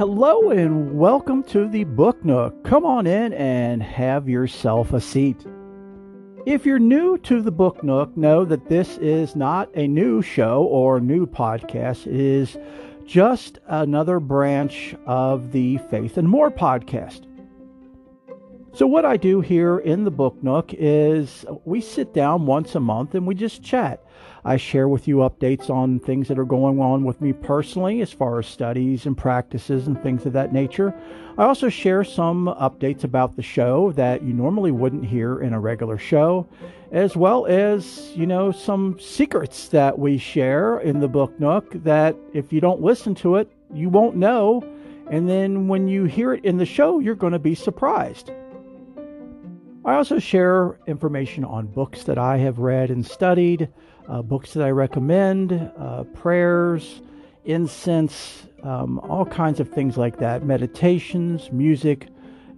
Hello and welcome to the Book Nook. Come on in and have yourself a seat. If you're new to the Book Nook, know that this is not a new show or new podcast. It is just another branch of the Faith and More podcast. So, what I do here in the Book Nook is we sit down once a month and we just chat. I share with you updates on things that are going on with me personally, as far as studies and practices and things of that nature. I also share some updates about the show that you normally wouldn't hear in a regular show, as well as, you know, some secrets that we share in the Book Nook that if you don't listen to it, you won't know. And then when you hear it in the show, you're going to be surprised. I also share information on books that I have read and studied, uh, books that I recommend, uh, prayers, incense, um, all kinds of things like that, meditations, music,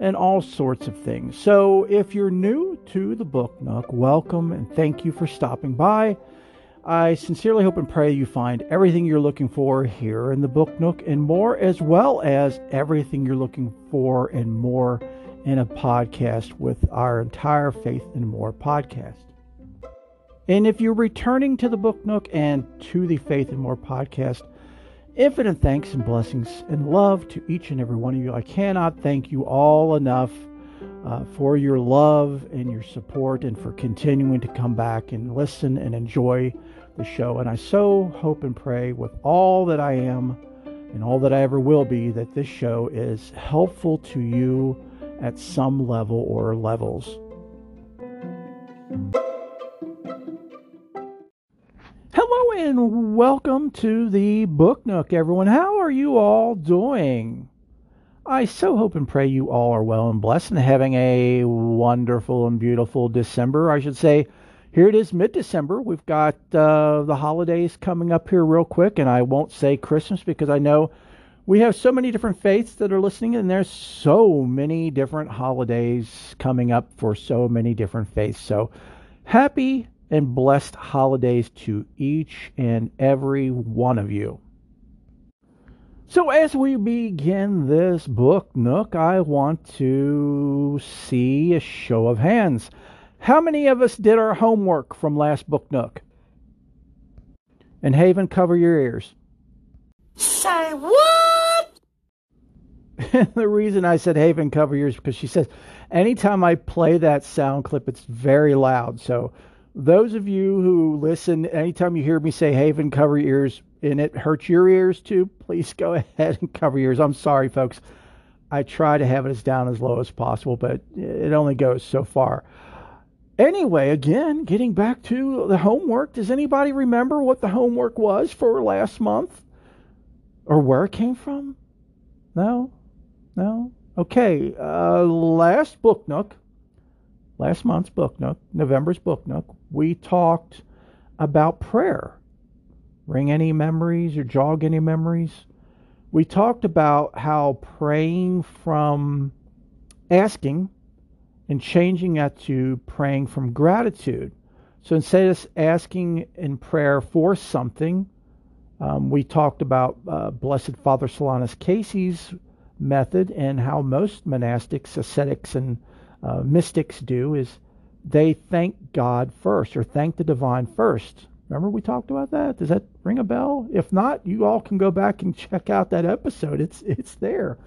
and all sorts of things. So if you're new to the Book Nook, welcome and thank you for stopping by. I sincerely hope and pray you find everything you're looking for here in the Book Nook and more, as well as everything you're looking for and more in a podcast with our entire Faith and More podcast. And if you're returning to the Book Nook and to the Faith and More podcast, infinite thanks and blessings and love to each and every one of you. I cannot thank you all enough uh, for your love and your support and for continuing to come back and listen and enjoy the show. And I so hope and pray with all that I am and all that I ever will be that this show is helpful to you at some level or levels. Hello and welcome to the Book Nook, everyone. How are you all doing? I so hope and pray you all are well and blessed and having a wonderful and beautiful December. I should say, here it is mid December. We've got uh, the holidays coming up here real quick, and I won't say Christmas because I know we have so many different faiths that are listening, and there's so many different holidays coming up for so many different faiths. So, happy and blessed holidays to each and every one of you. So, as we begin this book, Nook, I want to see a show of hands. How many of us did our homework from last book, Nook? And Haven, cover your ears. Say what? the reason I said Haven cover yours because she says anytime I play that sound clip, it's very loud. So those of you who listen, anytime you hear me say Haven cover ears and it hurts your ears too, please go ahead and cover your ears. I'm sorry, folks. I try to have it as down as low as possible, but it only goes so far. Anyway, again, getting back to the homework, does anybody remember what the homework was for last month? Or where it came from? No? No? Okay, uh, last book nook, last month's book nook, November's book nook, we talked about prayer. Ring any memories or jog any memories? We talked about how praying from asking and changing that to praying from gratitude. So instead of asking in prayer for something, um, we talked about uh, Blessed Father Solanus Casey's method and how most monastics, ascetics, and uh, mystics do is they thank God first or thank the divine first. Remember we talked about that? Does that ring a bell? If not, you all can go back and check out that episode. It's it's there.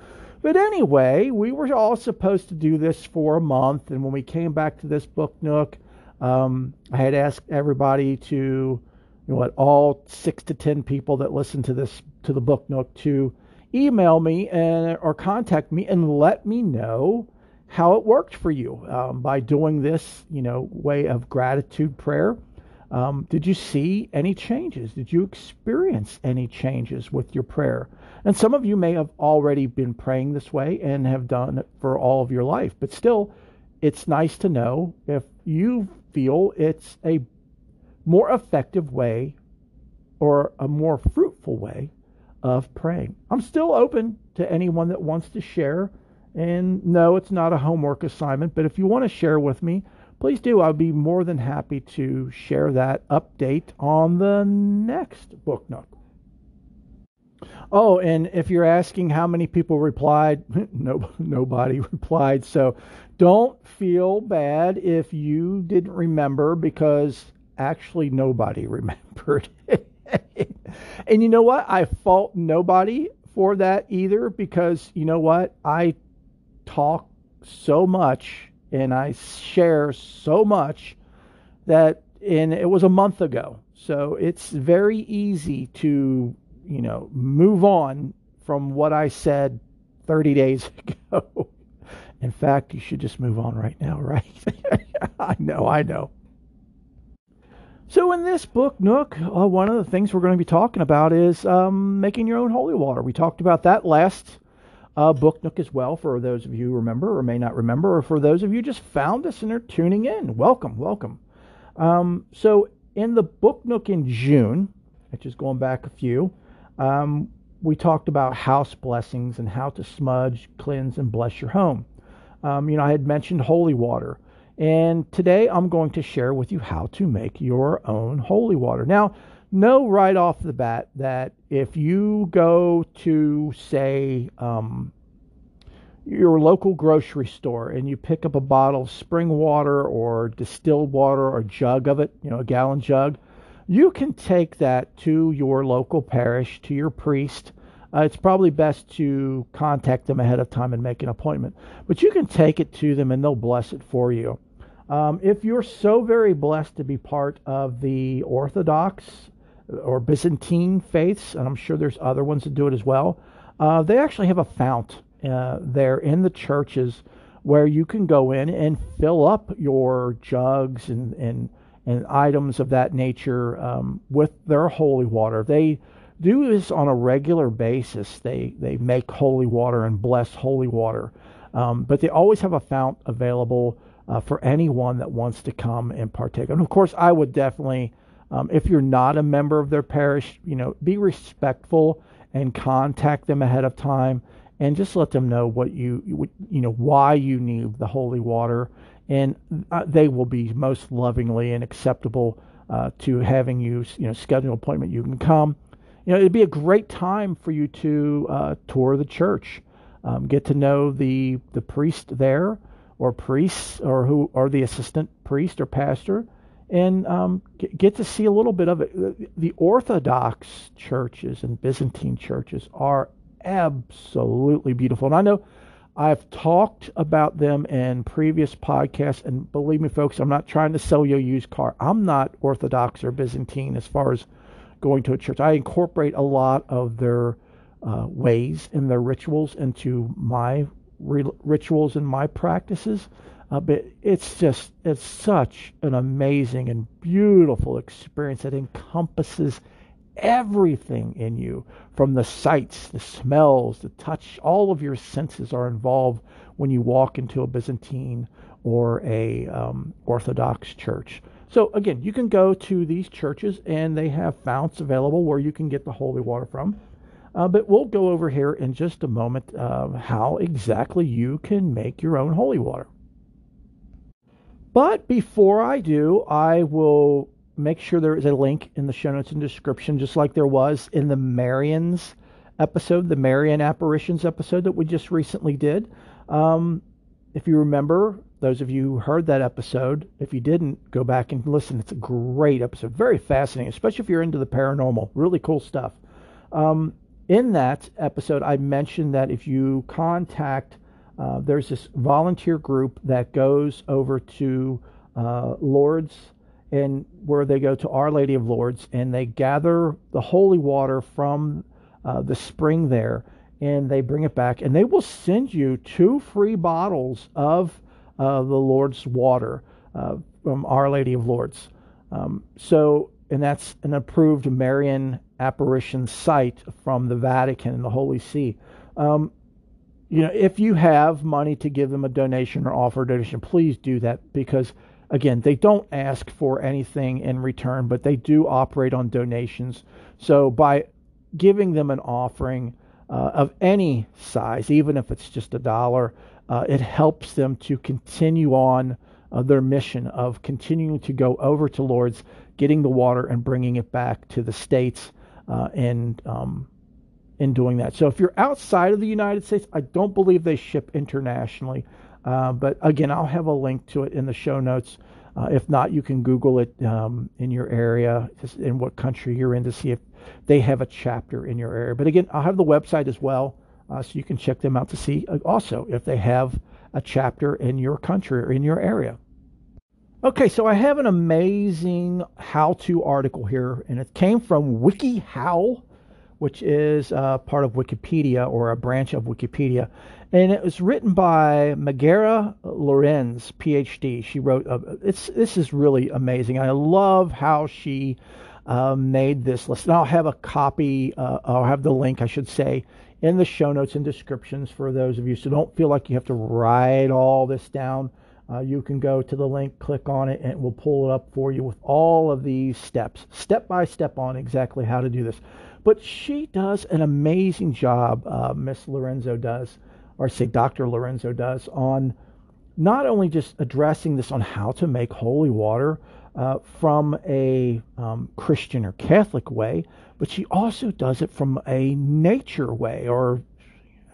But anyway, we were all supposed to do this for a month, and when we came back to this book nook, um, I had asked everybody to you what, all six to ten people that listen to this to the book nook to email me and or contact me and let me know how it worked for you um, by doing this, you know, way of gratitude prayer. Um, did you see any changes? Did you experience any changes with your prayer? And some of you may have already been praying this way and have done it for all of your life, but still, it's nice to know if you feel it's a more effective way or a more fruitful way of praying. I'm still open to anyone that wants to share. And no, it's not a homework assignment, but if you want to share with me, please do. I'll be more than happy to share that update on the next Book Nook. Oh, and if you're asking how many people replied, no, nobody replied. So don't feel bad if you didn't remember because actually nobody remembered. and you know what? I fault nobody for that either because you know what? I talk so much and I share so much that and it was a month ago. So it's very easy to you know, move on from what I said 30 days ago. In fact, you should just move on right now, right? I know, I know. So, in this book, Nook, uh, one of the things we're going to be talking about is um, making your own holy water. We talked about that last uh, book, Nook, as well, for those of you who remember or may not remember, or for those of you just found us and are tuning in. Welcome, welcome. Um, so, in the book, Nook, in June, which is going back a few, um, we talked about house blessings and how to smudge, cleanse, and bless your home. Um, you know, I had mentioned holy water. And today I'm going to share with you how to make your own holy water. Now, know right off the bat that if you go to, say, um, your local grocery store and you pick up a bottle of spring water or distilled water or jug of it, you know, a gallon jug, you can take that to your local parish, to your priest. Uh, it's probably best to contact them ahead of time and make an appointment. But you can take it to them and they'll bless it for you. Um, if you're so very blessed to be part of the Orthodox or Byzantine faiths, and I'm sure there's other ones that do it as well, uh, they actually have a fount uh, there in the churches where you can go in and fill up your jugs and, and and items of that nature um, with their holy water. They do this on a regular basis. They they make holy water and bless holy water, um, but they always have a fount available uh, for anyone that wants to come and partake. And of course, I would definitely, um, if you're not a member of their parish, you know, be respectful and contact them ahead of time and just let them know what you you know why you need the holy water and uh, they will be most lovingly and acceptable uh, to having you, you know, schedule an appointment. You can come. You know, it'd be a great time for you to uh, tour the church, um, get to know the the priest there, or priests, or who are the assistant priest or pastor, and um, get, to see a little bit of it. The Orthodox churches and Byzantine churches are absolutely beautiful, and I know I've talked about them in previous podcasts, and believe me, folks, I'm not trying to sell you a used car. I'm not Orthodox or Byzantine as far as going to a church. I incorporate a lot of their uh, ways and their rituals into my re- rituals and my practices. Uh, but it's just, it's such an amazing and beautiful experience that encompasses everything in you from the sights, the smells, the touch, all of your senses are involved when you walk into a Byzantine or a um, Orthodox church. So again, you can go to these churches and they have founts available where you can get the holy water from. Uh, but we'll go over here in just a moment uh, how exactly you can make your own holy water. But before I do, I will make sure there is a link in the show notes and description, just like there was in the Marians episode, the Marian apparitions episode that we just recently did. Um, if you remember, those of you who heard that episode, if you didn't, go back and listen. It's a great episode, very fascinating, especially if you're into the paranormal. Really cool stuff. Um, in that episode, I mentioned that if you contact, uh, there's this volunteer group that goes over to uh, Lourdes and where they go to Our Lady of Lourdes and they gather the holy water from uh, the spring there and they bring it back and they will send you two free bottles of uh, the Lourdes water uh, from Our Lady of Lourdes. Um, so, and that's an approved Marian apparition site from the Vatican and the Holy See. Um, you know, if you have money to give them a donation or offer a donation, please do that because again, they don't ask for anything in return, but they do operate on donations. So by giving them an offering uh, of any size, even if it's just a dollar, uh, it helps them to continue on uh, their mission of continuing to go over to Lourdes, getting the water and bringing it back to the states, uh, and um, in doing that. So if you're outside of the United States, I don't believe they ship internationally. Uh, but again, I'll have a link to it in the show notes. Uh, if not, you can Google it um, in your area, in what country you're in, to see if they have a chapter in your area. But again, I'll have the website as well, uh, so you can check them out to see uh, also if they have a chapter in your country or in your area. Okay, so I have an amazing how-to article here, and it came from WikiHow which is uh, part of Wikipedia or a branch of Wikipedia. And it was written by Megara Lorenz, PhD. She wrote, uh, it's, this is really amazing. I love how she uh, made this list. And I'll have a copy, uh, I'll have the link, I should say, in the show notes and descriptions for those of you. So don't feel like you have to write all this down. Uh, you can go to the link, click on it, and it will pull it up for you with all of these steps, step by step on exactly how to do this. But she does an amazing job, uh, Miss Lorenzo does, or say Dr. Lorenzo does, on not only just addressing this on how to make holy water uh, from a um, Christian or Catholic way, but she also does it from a nature way, or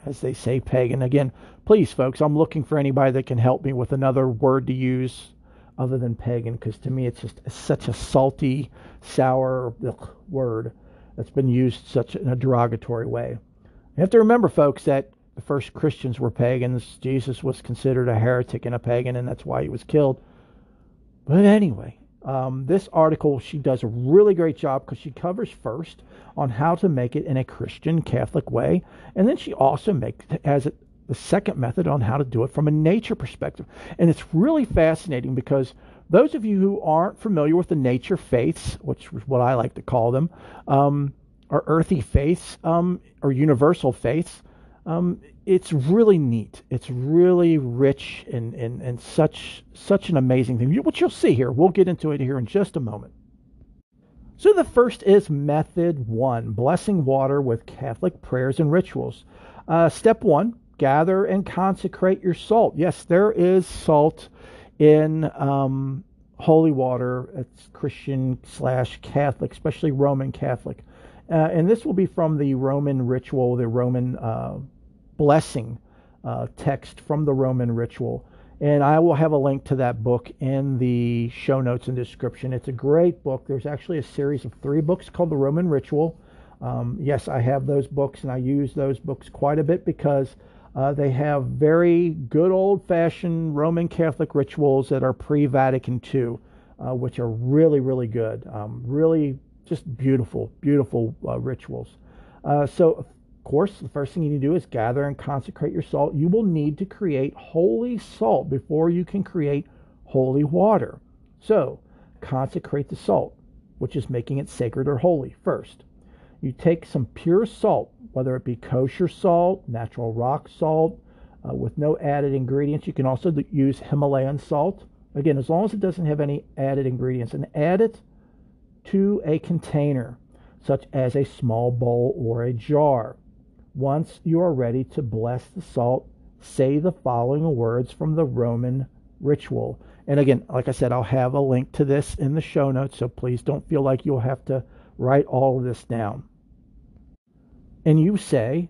as they say, pagan. Again, please, folks, I'm looking for anybody that can help me with another word to use other than pagan, because to me it's just such a salty, sour ugh, word that's been used such in a derogatory way. You have to remember, folks, that the first Christians were pagans. Jesus was considered a heretic and a pagan, and that's why he was killed. But anyway, um, this article, she does a really great job because she covers first on how to make it in a Christian Catholic way, and then she also makes has it the second method on how to do it from a nature perspective. And it's really fascinating because those of you who aren't familiar with the nature faiths, which is what I like to call them, um, or earthy faiths, um, or universal faiths, um, it's really neat. It's really rich and, and, and such such an amazing thing, which you'll see here. We'll get into it here in just a moment. So the first is method one, blessing water with Catholic prayers and rituals. Uh, step one, gather and consecrate your salt. Yes, there is salt in um, holy water. It's Christian slash Catholic, especially Roman Catholic. Uh, and this will be from the Roman ritual, the Roman uh, blessing uh, text from the Roman ritual. And I will have a link to that book in the show notes and description. It's a great book. There's actually a series of three books called The Roman Ritual. Um, yes, I have those books and I use those books quite a bit because uh, they have very good old fashioned Roman Catholic rituals that are pre Vatican II, uh, which are really, really good. Um, really just beautiful, beautiful uh, rituals. Uh, so, of course, the first thing you need to do is gather and consecrate your salt. You will need to create holy salt before you can create holy water. So, consecrate the salt, which is making it sacred or holy first. You take some pure salt, whether it be kosher salt, natural rock salt, uh, with no added ingredients. You can also use Himalayan salt. Again, as long as it doesn't have any added ingredients, and add it to a container, such as a small bowl or a jar. Once you are ready to bless the salt, say the following words from the Roman ritual. And again, like I said, I'll have a link to this in the show notes, so please don't feel like you'll have to write all of this down and you say,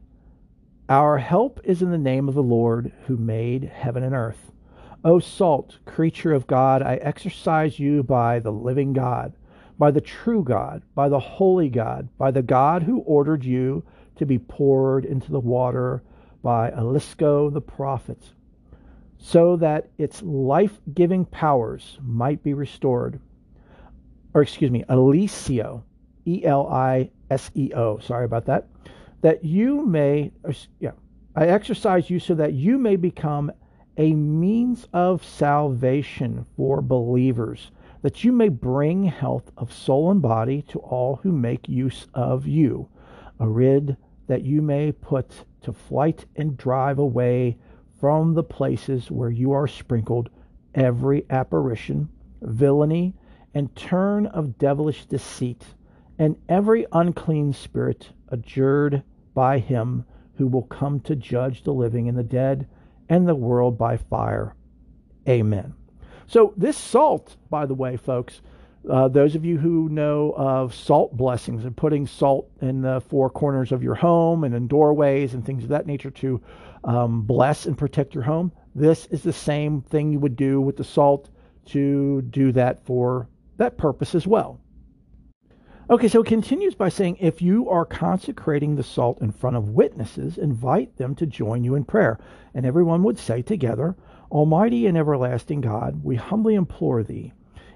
Our help is in the name of the Lord who made heaven and earth. O salt, creature of God, I exercise you by the living God, by the true God, by the holy God, by the God who ordered you to be poured into the water by Elisco the prophet, so that its life giving powers might be restored. Or, excuse me, Eliseo, E L I S E O, sorry about that that you may, uh, yeah, I exercise you so that you may become a means of salvation for believers, that you may bring health of soul and body to all who make use of you, a rid that you may put to flight and drive away from the places where you are sprinkled every apparition, villainy, and turn of devilish deceit and every unclean spirit adjured by him who will come to judge the living and the dead and the world by fire. Amen. So, this salt, by the way, folks, uh, those of you who know of salt blessings and putting salt in the four corners of your home and in doorways and things of that nature to um, bless and protect your home, this is the same thing you would do with the salt to do that for that purpose as well. Okay, so it continues by saying, if you are consecrating the salt in front of witnesses, invite them to join you in prayer. And everyone would say together, Almighty and everlasting God, we humbly implore thee,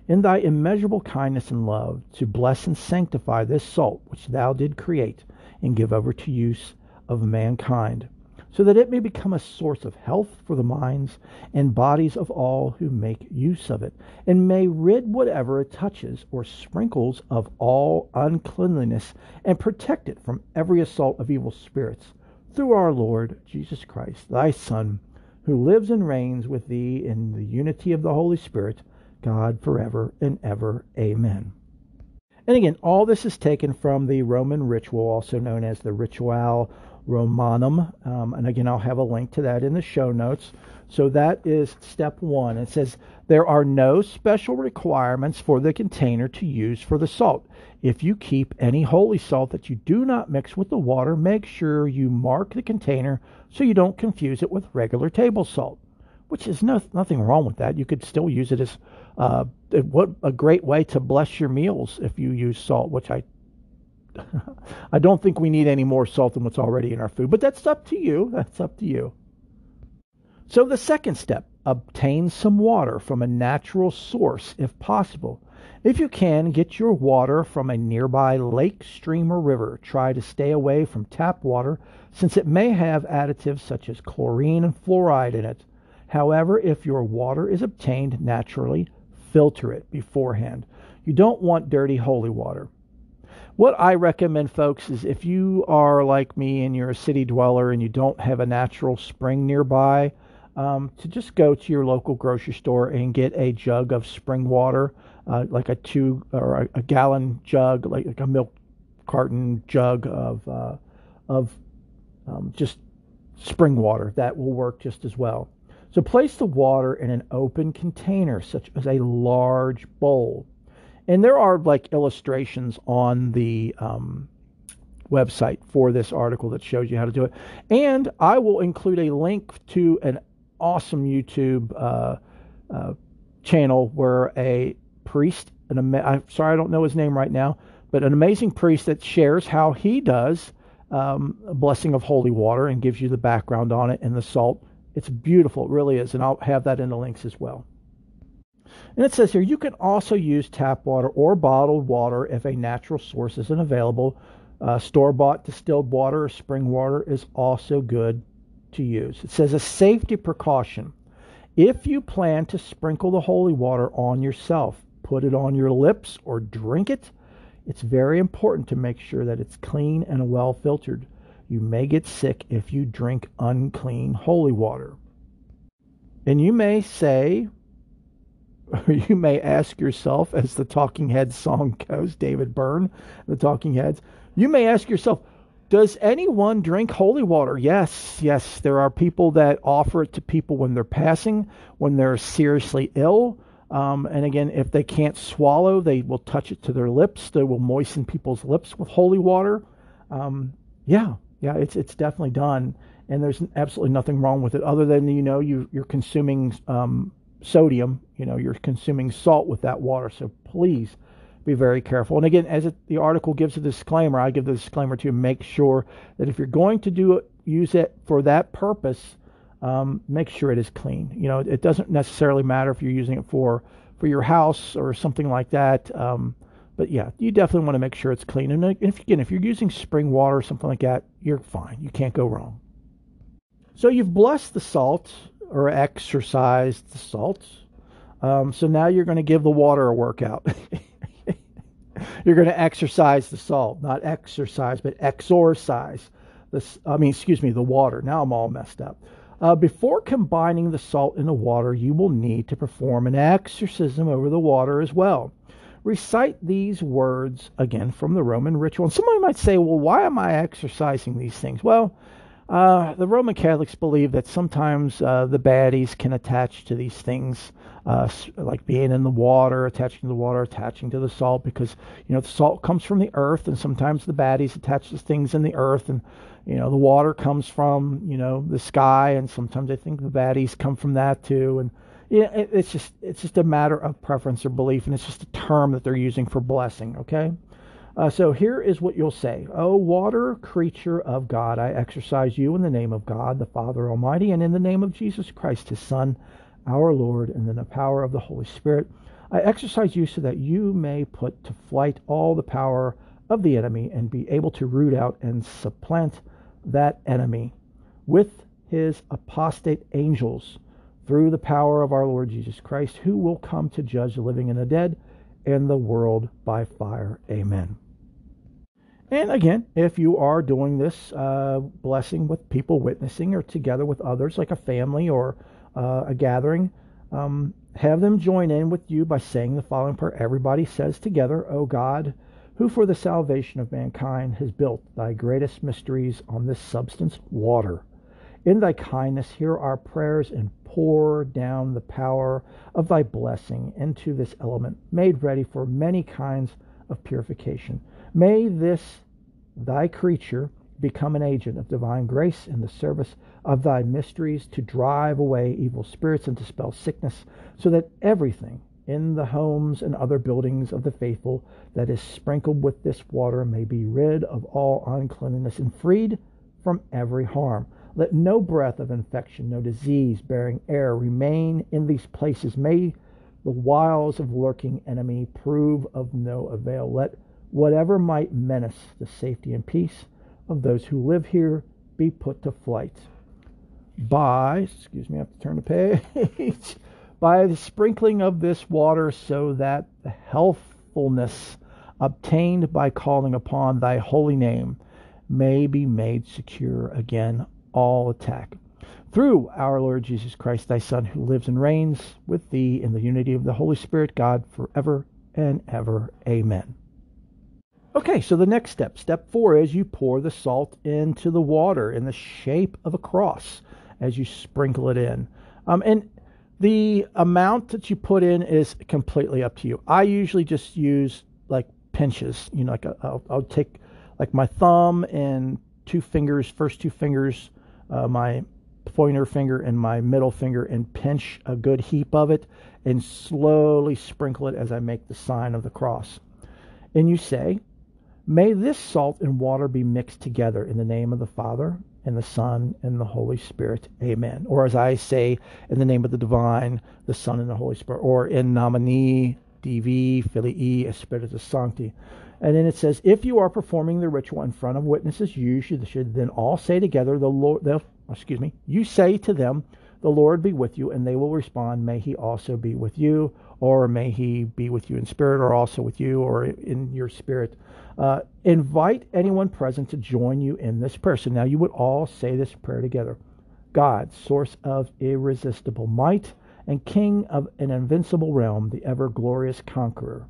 in thy immeasurable kindness and love, to bless and sanctify this salt which thou did create and give over to use of mankind so that it may become a source of health for the minds and bodies of all who make use of it, and may rid whatever it touches or sprinkles of all uncleanliness, and protect it from every assault of evil spirits, through our Lord Jesus Christ, thy Son, who lives and reigns with thee in the unity of the Holy Spirit, God forever and ever. Amen. And again, all this is taken from the Roman ritual, also known as the Ritual Romanum. Um, and again, I'll have a link to that in the show notes. So that is step one. It says there are no special requirements for the container to use for the salt. If you keep any holy salt that you do not mix with the water, make sure you mark the container so you don't confuse it with regular table salt, which is no, nothing wrong with that. You could still use it as uh, what a great way to bless your meals if you use salt, which I I don't think we need any more salt than what's already in our food, but that's up to you. That's up to you. So, the second step obtain some water from a natural source if possible. If you can, get your water from a nearby lake, stream, or river. Try to stay away from tap water since it may have additives such as chlorine and fluoride in it. However, if your water is obtained naturally, filter it beforehand. You don't want dirty holy water. What I recommend, folks, is if you are like me and you're a city dweller and you don't have a natural spring nearby, um, to just go to your local grocery store and get a jug of spring water, uh, like a two or a, a gallon jug, like, like, a milk carton jug of uh, of um, just spring water. That will work just as well. So place the water in an open container, such as a large bowl and there are like illustrations on the um, website for this article that shows you how to do it. And I will include a link to an awesome YouTube uh, uh, channel where a priest, an ama- I'm sorry I don't know his name right now, but an amazing priest that shares how he does um, a blessing of holy water and gives you the background on it and the salt. It's beautiful, it really is, and I'll have that in the links as well. And it says here you can also use tap water or bottled water if a natural source isn't available. Uh, Store bought distilled water or spring water is also good to use. It says a safety precaution. If you plan to sprinkle the holy water on yourself, put it on your lips or drink it, it's very important to make sure that it's clean and well filtered. You may get sick if you drink unclean holy water. And you may say, you may ask yourself, as the Talking Heads song goes, David Byrne, the Talking Heads, you may ask yourself, does anyone drink holy water? Yes, yes. There are people that offer it to people when they're passing, when they're seriously ill. Um, and again, if they can't swallow, they will touch it to their lips. They will moisten people's lips with holy water. Um, yeah, yeah, it's it's definitely done, and there's absolutely nothing wrong with it, other than you know you you're consuming um, sodium. You know, you're consuming salt with that water. So please be very careful. And again, as it, the article gives a disclaimer, I give the disclaimer to make sure that if you're going to do it, use it for that purpose, um, make sure it is clean. You know, it doesn't necessarily matter if you're using it for for your house or something like that. Um, but yeah, you definitely want to make sure it's clean. And if again, if you're using spring water or something like that, you're fine. You can't go wrong. So you've blessed the salt or exercise the salts. Um, so now you're going to give the water a workout. you're going to exercise the salt, not exercise, but exorcise. This, I mean, excuse me, the water. Now I'm all messed up. Uh, before combining the salt in the water, you will need to perform an exorcism over the water as well. recite these words again from the Roman ritual. And somebody might say, well, why am I exercising these things? Well, uh, the Roman Catholics believe that sometimes uh, the baddies can attach to these things, uh, like being in the water, attaching to the water, attaching to the salt, because you know the salt comes from the earth, and sometimes the baddies attach to things in the earth, and you know the water comes from you know the sky, and sometimes I think the baddies come from that too, and yeah, it, it's just it's just a matter of preference or belief, and it's just a term that they're using for blessing. Okay. Uh, so here is what you'll say O water creature of God, I exercise you in the name of God, the Father Almighty, and in the name of Jesus Christ, his Son, our Lord, and in the power of the Holy Spirit. I exercise you so that you may put to flight all the power of the enemy and be able to root out and supplant that enemy with his apostate angels through the power of our Lord Jesus Christ, who will come to judge the living and the dead and the world by fire. Amen. And again, if you are doing this uh, blessing with people witnessing or together with others, like a family or uh, a gathering, um, have them join in with you by saying the following prayer. Everybody says together, O God, who for the salvation of mankind has built thy greatest mysteries on this substance, water. In thy kindness, hear our prayers and pour down the power of thy blessing into this element, made ready for many kinds of purification May this thy creature become an agent of divine grace in the service of thy mysteries to drive away evil spirits and dispel sickness, so that everything in the homes and other buildings of the faithful that is sprinkled with this water may be rid of all uncleanness and freed from every harm. Let no breath of infection, no disease bearing air remain in these places. May the wiles of lurking enemy prove of no avail. Let whatever might menace the safety and peace of those who live here be put to flight by, excuse me, I have to turn the page, by the sprinkling of this water so that the healthfulness obtained by calling upon thy holy name may be made secure again all attack. Through our Lord Jesus Christ, thy Son, who lives and reigns with thee in the unity of the Holy Spirit, God, forever and ever. Amen. Okay, so the next step, step four, is you pour the salt into the water in the shape of a cross as you sprinkle it in. Um, and the amount that you put in is completely up to you. I usually just use like pinches, you know, like a, I'll, I'll take like my thumb and two fingers, first two fingers, uh, my pointer finger and my middle finger, and pinch a good heap of it and slowly sprinkle it as I make the sign of the cross. And you say, May this salt and water be mixed together in the name of the Father and the Son and the Holy Spirit. Amen. Or as I say, in the name of the divine, the Son and the Holy Spirit, or in nomine Divi Filii Spiritus Sancti. And then it says, if you are performing the ritual in front of witnesses, you should, should then all say together, the Lord, the, excuse me, you say to them, the Lord be with you, and they will respond, may he also be with you, or may he be with you in spirit, or also with you, or in your spirit. Uh, invite anyone present to join you in this prayer. Now you would all say this prayer together God, source of irresistible might and king of an invincible realm, the ever glorious conqueror,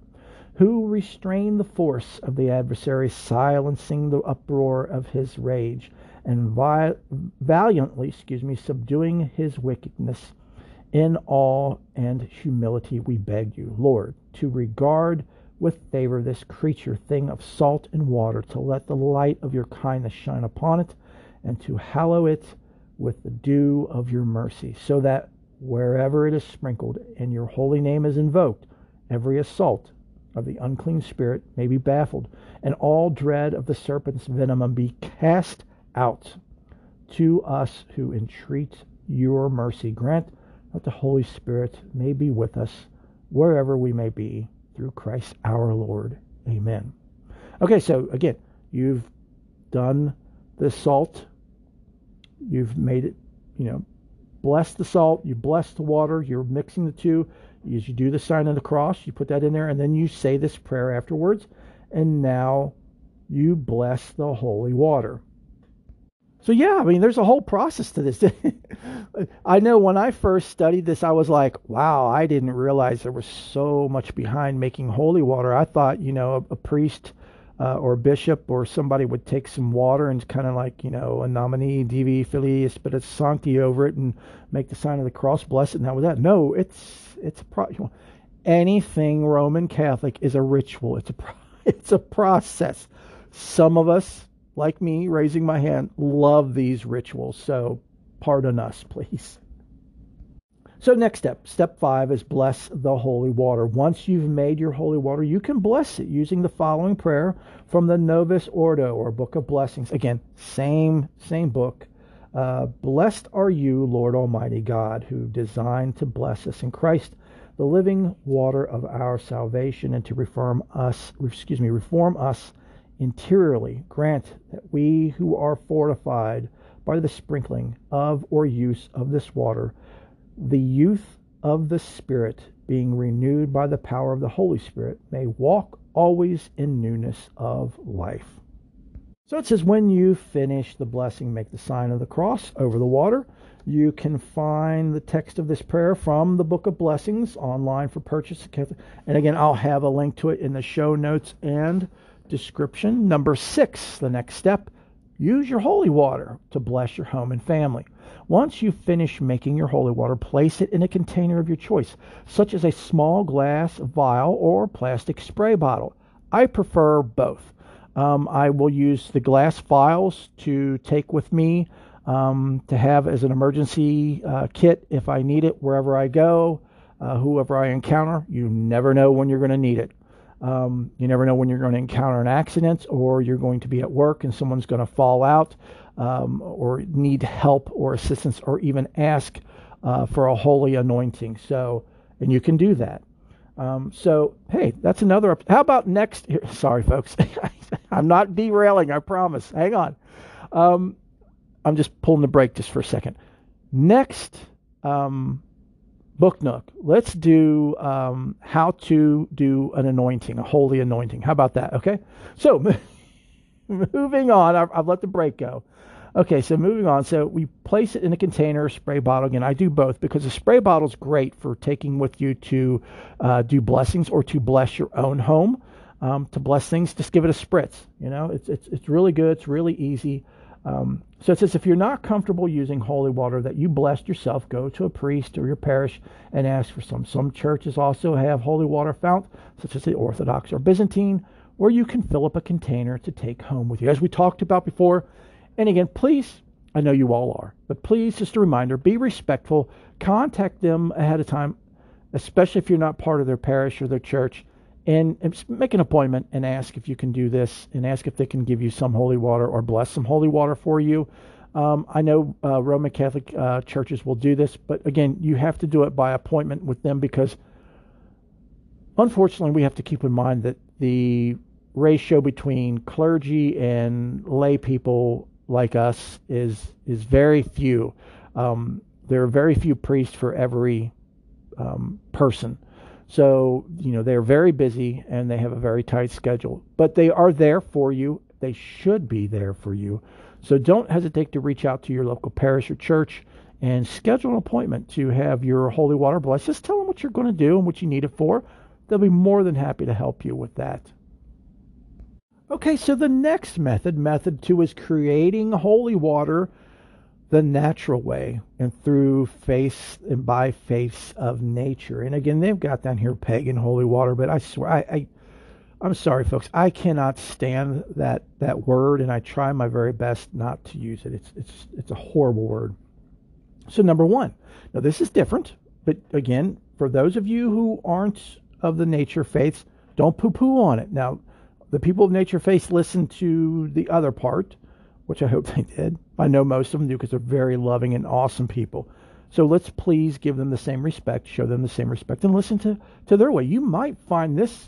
who restrained the force of the adversary, silencing the uproar of his rage, and vi- valiantly, excuse me, subduing his wickedness. In awe and humility, we beg you, Lord, to regard with favor this creature, thing of salt and water, to let the light of your kindness shine upon it, and to hallow it with the dew of your mercy, so that wherever it is sprinkled and your holy name is invoked, every assault of the unclean spirit may be baffled, and all dread of the serpent's venom be cast out. To us who entreat your mercy, grant that the Holy Spirit may be with us wherever we may be through Christ our Lord. Amen. Okay, so again, you've done the salt, you've made it, you know, bless the salt, you bless the water, you're mixing the two. As you do the sign of the cross, you put that in there, and then you say this prayer afterwards, and now you bless the holy water. So yeah, I mean, there's a whole process to this. I know when I first studied this, I was like, wow, I didn't realize there was so much behind making holy water. I thought, you know, a, a priest uh, or bishop or somebody would take some water and kind of like, you know, a nomine divi filius spiritus sancti over it and make the sign of the cross, bless it, and that was that. No, it's it's a pro- anything Roman Catholic is a ritual. It's a pro- it's a process. Some of us like me, raising my hand, love these rituals. So pardon us, please. So, next step, step five is bless the holy water. Once you've made your holy water, you can bless it using the following prayer from the Novus Ordo or Book of Blessings. Again, same same book. Uh, Blessed are you, Lord Almighty God, who designed to bless us in Christ, the living water of our salvation, and to reform us, excuse me, reform us interiorly, grant that we who are fortified by the sprinkling of or use of this water, the youth of the Spirit, being renewed by the power of the Holy Spirit, may walk always in newness of life. So it says, when you finish the blessing, make the sign of the cross over the water. You can find the text of this prayer from the Book of Blessings online for purchase. And again, I'll have a link to it in the show notes and description. Number six, the next step, use your holy water to bless your home and family. Once you finish making your holy water, place it in a container of your choice, such as a small glass vial or plastic spray bottle. I prefer both. Um, I will use the glass vials to take with me um, to have as an emergency uh, kit if I need it wherever I go, uh, whoever I encounter. You never know when you're going to need it. Um, you never know when you're going to encounter an accident or you're going to be at work and someone's going to fall out um, or need help or assistance or even ask uh, for a holy anointing. So, and you can do that. Um, so, hey, that's another. How about next? Sorry, folks. I'm not derailing, I promise. Hang on. Um, I'm just pulling the brake just for a second. Next um, Book Nook, let's do um, how to do an anointing, a holy anointing. How about that? Okay. So moving on, I've, I've, let the break go. Okay, so moving on. So we place it in a container, spray bottle. Again, I do both because the spray bottle is great for taking with you to uh, do blessings or to bless your own home. Um, to bless things, just give it a spritz. You know, it's it's it's really good. It's really easy. Um, so it says, if you're not comfortable using holy water that you blessed yourself, go to a priest or your parish and ask for some. Some churches also have holy water fount, such as the Orthodox or Byzantine, where you can fill up a container to take home with you. As we talked about before, and again, please, I know you all are, but please, just a reminder, be respectful. Contact them ahead of time, especially if you're not part of their parish or their church and, make an appointment and ask if you can do this and ask if they can give you some holy water or bless some holy water for you. Um, I know uh, Roman Catholic uh, churches will do this, but again, you have to do it by appointment with them because unfortunately, we have to keep in mind that the ratio between clergy and lay people like us is is very few. Um, there are very few priests for every um, person. So, you know, they're very busy and they have a very tight schedule, but they are there for you. They should be there for you. So don't hesitate to reach out to your local parish or church and schedule an appointment to have your holy water blessed. Just tell them what you're going to do and what you need it for. They'll be more than happy to help you with that. Okay, so the next method, method two, is creating holy water the natural way and through face and by face of nature. And again, they've got down here pagan holy water, but I swear, I, I I'm sorry, folks. I cannot stand that that word, and I try my very best not to use it. It's it's it's a horrible word. So number one, now this is different, but again, for those of you who aren't of the nature faiths, don't poo-poo on it. Now, the people of nature faith listen to the other part, which I hope they did. I know most of them do because they're very loving and awesome people. So let's please give them the same respect, show them the same respect, and listen to, to their way. You might find this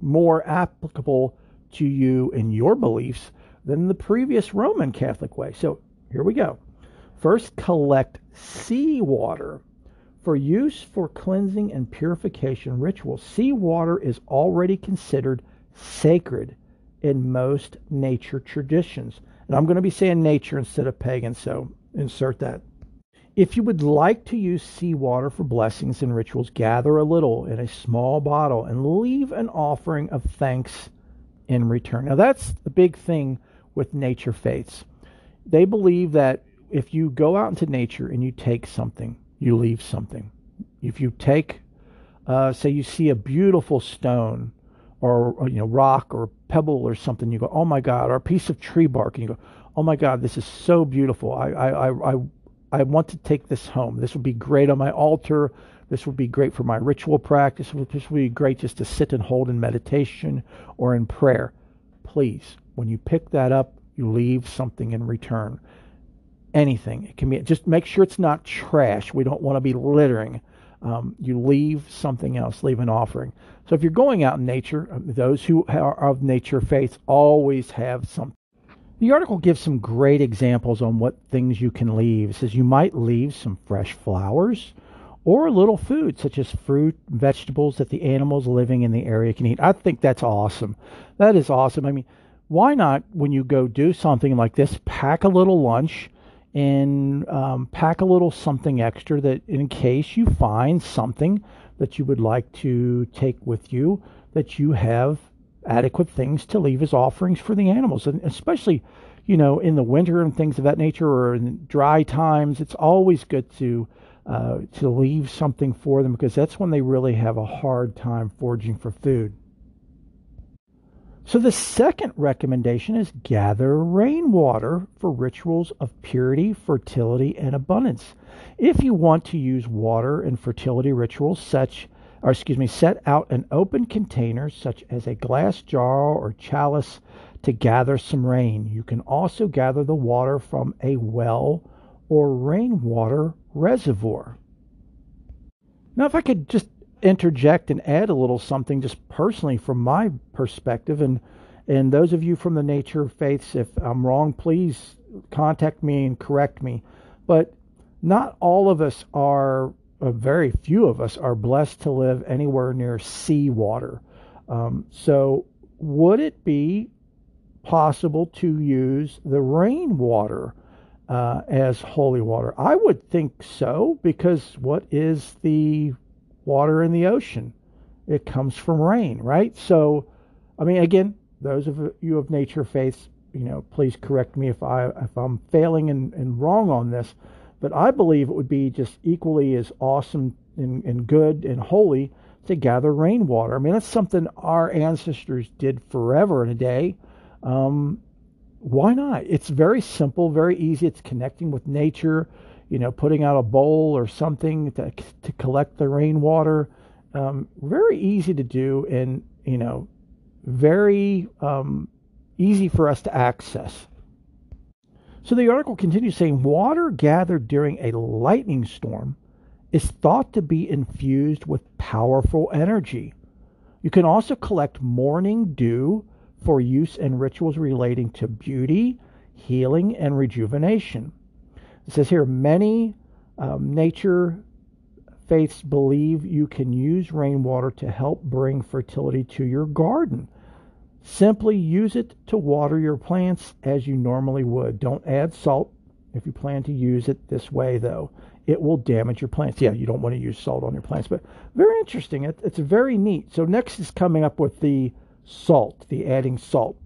more applicable to you in your beliefs than the previous Roman Catholic way. So here we go. First, collect seawater. For use for cleansing and purification rituals, seawater is already considered sacred in most nature traditions And I'm going to be saying nature instead of pagan, so insert that. If you would like to use seawater for blessings and rituals, gather a little in a small bottle and leave an offering of thanks in return. Now, that's the big thing with nature faiths. They believe that if you go out into nature and you take something, you leave something. If you take, uh, say, you see a beautiful stone or, or, you know rock or pebble or something, you go, oh my God, or a piece of tree bark, and you go, oh my God, this is so beautiful. I I I I want to take this home. This would be great on my altar. This would be great for my ritual practice. This would be great just to sit and hold in meditation or in prayer. Please, when you pick that up, you leave something in return. Anything. It can be just make sure it's not trash. We don't want to be littering. Um, you leave something else, leave an offering. So if you're going out in nature, um, those who are of nature faiths always have something. The article gives some great examples on what things you can leave. It says you might leave some fresh flowers or a little food such as fruit, vegetables that the animals living in the area can eat. I think that's awesome. That is awesome. I mean, why not when you go do something like this, pack a little lunch and um, pack a little something extra that in case you find something that you would like to take with you, that you have adequate things to leave as offerings for the animals, and especially, you know, in the winter and things of that nature, or in dry times. It's always good to uh, to leave something for them because that's when they really have a hard time foraging for food. So the second recommendation is gather rainwater for rituals of purity, fertility, and abundance. If you want to use water in fertility rituals, such or excuse me, set out an open container such as a glass jar or chalice to gather some rain. You can also gather the water from a well or rainwater reservoir. Now, if I could just interject and add a little something just personally from my perspective and and those of you from the nature of faiths if I'm wrong please contact me and correct me but not all of us are very few of us are blessed to live anywhere near seawater. Um, so, would it be possible to use the rainwater uh, as holy water? I would think so, because what is the water in the ocean? It comes from rain, right? So, I mean, again, those of you of nature faiths, you know, please correct me if I if I'm failing and, and wrong on this. But I believe it would be just equally as awesome and, and good and holy to gather rainwater. I mean, that's something our ancestors did forever in a day. Um, why not? It's very simple, very easy. It's connecting with nature, you know, putting out a bowl or something to, to collect the rainwater. Um, very easy to do and, you know, very um, easy for us to access. So the article continues saying water gathered during a lightning storm is thought to be infused with powerful energy. You can also collect morning dew for use in rituals relating to beauty, healing, and rejuvenation. It says here many um, nature faiths believe you can use rainwater to help bring fertility to your garden. Simply use it to water your plants as you normally would. Don't add salt if you plan to use it this way, though. It will damage your plants. Yeah, you don't want to use salt on your plants, but very interesting. It, it's very neat. So, next is coming up with the salt, the adding salt.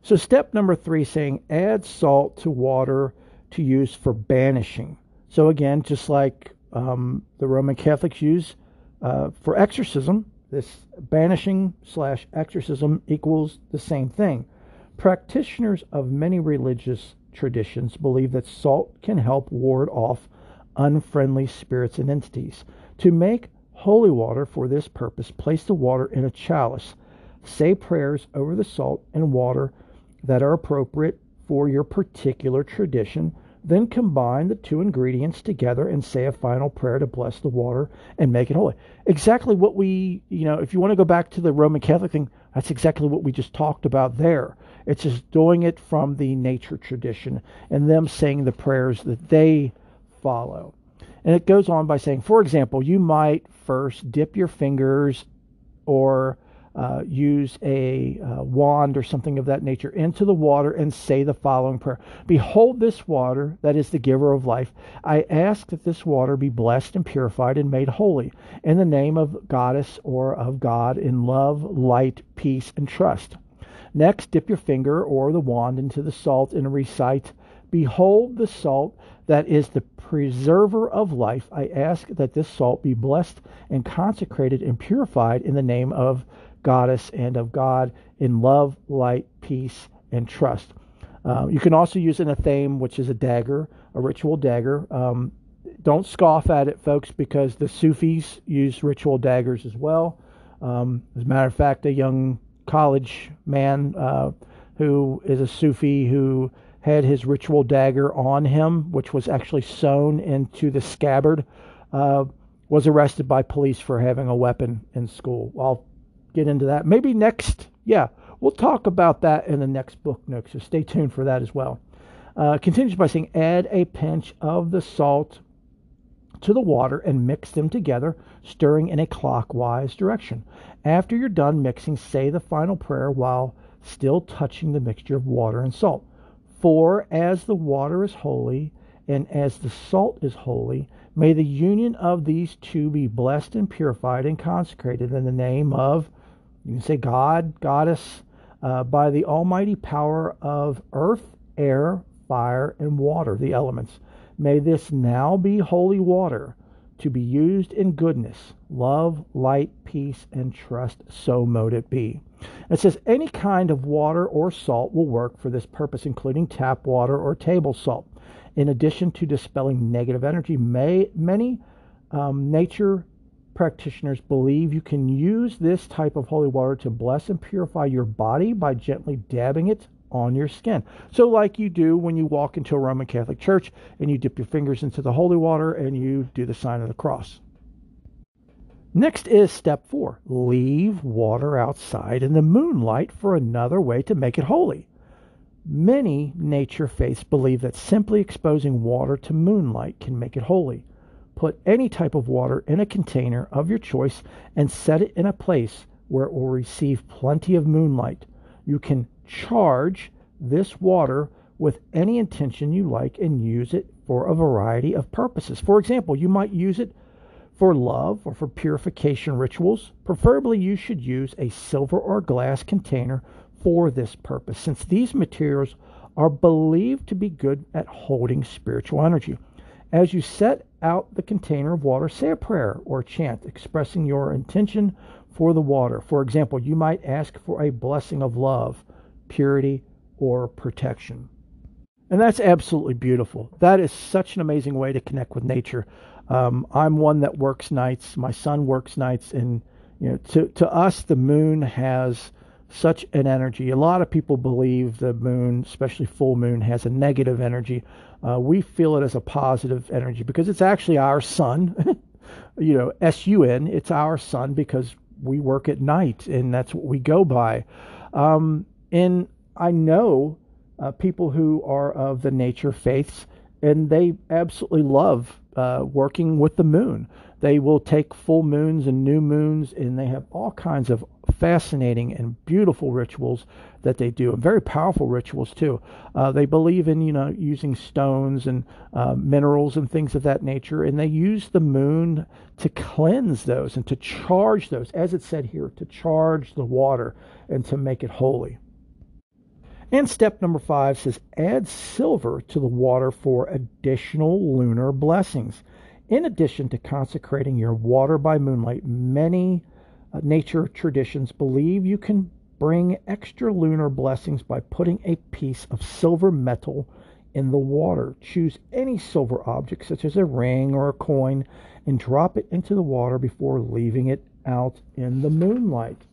So, step number three saying add salt to water to use for banishing. So, again, just like um, the Roman Catholics use uh, for exorcism, this banishing slash exorcism equals the same thing. Practitioners of many religious traditions believe that salt can help ward off unfriendly spirits and entities. To make holy water for this purpose, place the water in a chalice. Say prayers over the salt and water that are appropriate for your particular tradition then combine the two ingredients together and say a final prayer to bless the water and make it holy. Exactly what we, you know, if you want to go back to the Roman Catholic thing, that's exactly what we just talked about there. It's just doing it from the nature tradition and them saying the prayers that they follow. And it goes on by saying, for example, you might first dip your fingers or uh, use a uh, wand or something of that nature into the water and say the following prayer Behold, this water that is the giver of life. I ask that this water be blessed and purified and made holy in the name of Goddess or of God in love, light, peace, and trust. Next, dip your finger or the wand into the salt and recite Behold the salt that is the preserver of life. I ask that this salt be blessed and consecrated and purified in the name of goddess and of God in love, light, peace, and trust. Um, you can also use an athame, which is a dagger, a ritual dagger. Um, don't scoff at it, folks, because the Sufis use ritual daggers as well. Um, as a matter of fact, a young college man uh, who is a Sufi who had his ritual dagger on him, which was actually sewn into the scabbard, uh, was arrested by police for having a weapon in school. I'll get into that maybe next. Yeah, we'll talk about that in the next book nook, so stay tuned for that as well. Uh, continues by saying, add a pinch of the salt to the water and mix them together, stirring in a clockwise direction. After you're done mixing, say the final prayer while still touching the mixture of water and salt. For as the water is holy, and as the salt is holy, may the union of these two be blessed and purified and consecrated in the name of, you can say God, Goddess, uh, by the almighty power of earth, air, fire, and water, the elements. May this now be holy water to be used in goodness, love, light, peace, and trust. So mote it be. It says any kind of water or salt will work for this purpose, including tap water or table salt. In addition to dispelling negative energy, may, many um, nature practitioners believe you can use this type of holy water to bless and purify your body by gently dabbing it on your skin. So, like you do when you walk into a Roman Catholic church and you dip your fingers into the holy water and you do the sign of the cross. Next is step four leave water outside in the moonlight for another way to make it holy. Many nature faiths believe that simply exposing water to moonlight can make it holy. Put any type of water in a container of your choice and set it in a place where it will receive plenty of moonlight. You can charge this water with any intention you like and use it for a variety of purposes. For example, you might use it for love or for purification rituals. Preferably, you should use a silver or glass container for this purpose, since these materials are believed to be good at holding spiritual energy. As you set out the container of water, say a prayer or a chant expressing your intention for the water. For example, you might ask for a blessing of love purity, or protection. And that's absolutely beautiful. That is such an amazing way to connect with nature. Um, I'm one that works nights. My son works nights, and you know, to to us, the moon has such an energy. A lot of people believe the moon, especially full moon, has a negative energy. Uh, we feel it as a positive energy because it's actually our sun. you know, S U N. It's our sun because we work at night, and that's what we go by. Um, and I know uh, people who are of the nature faiths, and they absolutely love uh, working with the moon. They will take full moons and new moons, and they have all kinds of fascinating and beautiful rituals that they do, and very powerful rituals too. Uh, they believe in you know using stones and uh, minerals and things of that nature, and they use the moon to cleanse those and to charge those, as it said here, to charge the water and to make it holy. And step number five says add silver to the water for additional lunar blessings. In addition to consecrating your water by moonlight, many uh, nature traditions believe you can bring extra lunar blessings by putting a piece of silver metal in the water. Choose any silver object, such as a ring or a coin, and drop it into the water before leaving it out in the moonlight.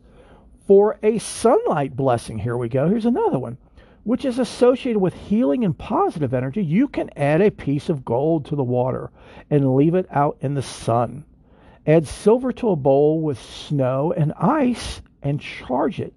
For a sunlight blessing, here we go. Here's another one which is associated with healing and positive energy, you can add a piece of gold to the water and leave it out in the sun. Add silver to a bowl with snow and ice and charge it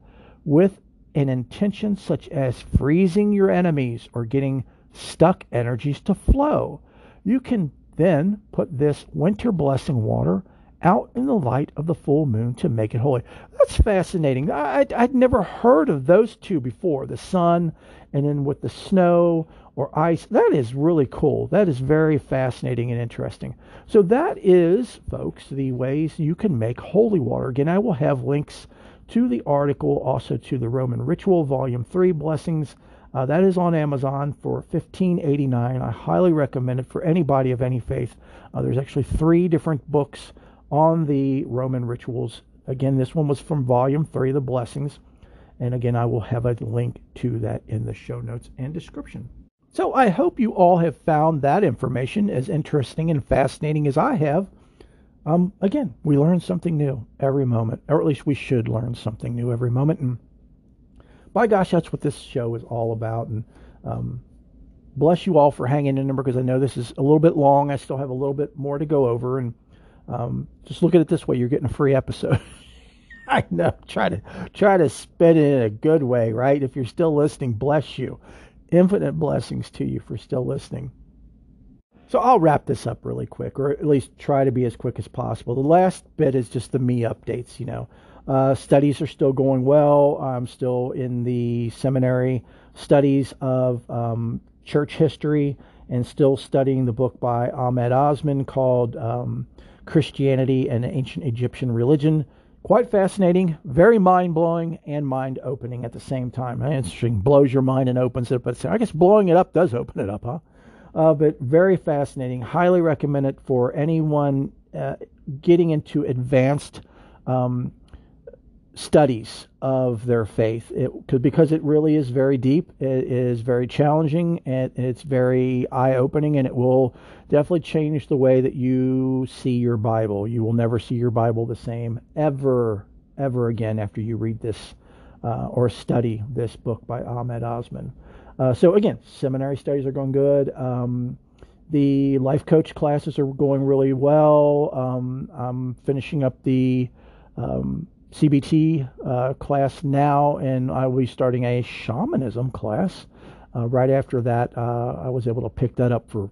with an intention such as freezing your enemies or getting stuck energies to flow. You can then put this winter blessing water out in the light of the full moon to make it holy. That's fascinating. I, would never heard of those two before the sun and then with the snow or ice. That is really cool. That is very fascinating and interesting. So, that is, folks, the ways you can make holy water. Again, I will have links to the article, also to the Roman Ritual, Volume 3, Blessings. Uh, that is on Amazon for $15.89. I highly recommend it for anybody of any faith. Uh, there's actually three different books on the Roman rituals. Again, this one was from volume three, The Blessings. And again, I will have a link to that in the show notes and description. So I hope you all have found that information as interesting and fascinating as I have. Um, again, we learn something new every moment, or at least we should learn something new every moment. And by gosh, that's what this show is all about. And um, bless you all for hanging in there because I know this is a little bit long. I still have a little bit more to go over. And um, just look at it this way: you're getting a free episode. I know. Try to try to spin it in a good way, right? If you're still listening, bless you. Infinite blessings to you for still listening. So I'll wrap this up really quick, or at least try to be as quick as possible. The last bit is just the me updates. You know, uh, studies are still going well. I'm still in the seminary studies of um, church history and still studying the book by Ahmed Osman called um, Christianity and Ancient Egyptian Religion. Quite fascinating, very mind blowing, and mind opening at the same time. Interesting, blows your mind and opens it, but I guess blowing it up does open it up, huh? Uh, but very fascinating. Highly recommend it for anyone uh, getting into advanced um, studies of their faith. It, because it really is very deep it is very challenging and it's very eye-opening and it will definitely change the way that you see your bible. You will never see your bible the same ever ever again after you read this uh, or study this book by ahmed osman uh, so again seminary studies are going good um, the life coach classes are going really well um, i'm finishing up the um, CBT uh, class now, and I will be starting a shamanism class. Uh, right after that, uh, I was able to pick that up for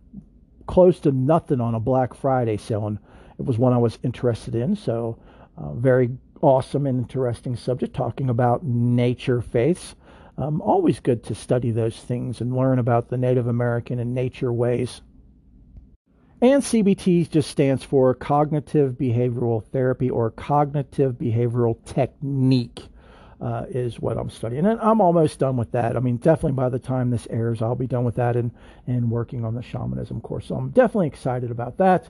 close to nothing on a Black Friday sale, and it was one I was interested in. So, uh, very awesome and interesting subject talking about nature faiths. Um, always good to study those things and learn about the Native American and nature ways. And CBT just stands for Cognitive Behavioral Therapy or Cognitive Behavioral Technique. Uh, is what I'm studying, and I'm almost done with that. I mean, definitely by the time this airs, I'll be done with that and and working on the shamanism course. So I'm definitely excited about that.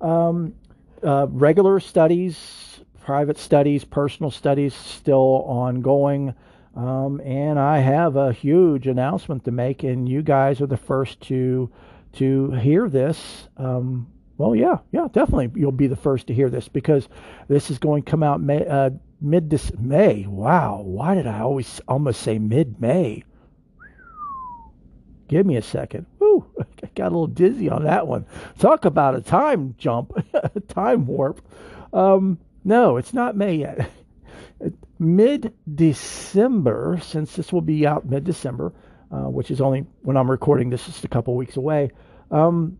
Um, uh, regular studies, private studies, personal studies, still ongoing. Um, and I have a huge announcement to make, and you guys are the first to to hear this, um, well, yeah, yeah, definitely, you'll be the first to hear this because this is going to come out May, uh, mid this May. Wow, why did I always almost say mid May? Give me a second. Woo, I got a little dizzy on that one. Talk about a time jump, time warp. Um, no, it's not May yet. mid December, since this will be out mid December, uh, which is only when I'm recording this, just a couple weeks away, um,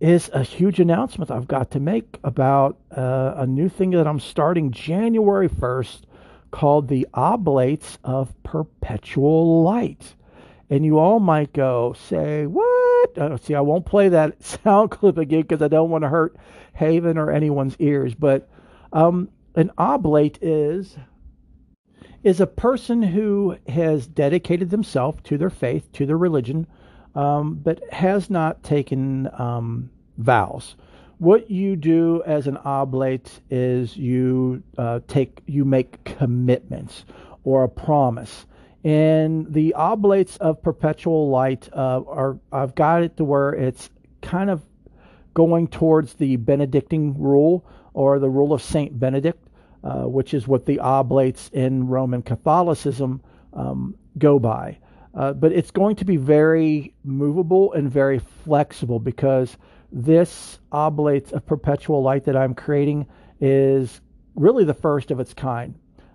is a huge announcement I've got to make about uh, a new thing that I'm starting January 1st called the Oblates of Perpetual Light. And you all might go, say, what? Uh, see, I won't play that sound clip again because I don't want to hurt Haven or anyone's ears. But um, an oblate is is a person who has dedicated themselves to their faith, to their religion, um, but has not taken um, vows. What you do as an oblate is you uh, take, you make commitments or a promise. And the oblates of perpetual light uh, are, I've got it to where it's kind of going towards the Benedictine rule or the rule of Saint Benedict uh, which is what the oblates in Roman Catholicism um, go by. Uh, but it's going to be very movable and very flexible because this oblate of perpetual light that I'm creating is really the first of its kind.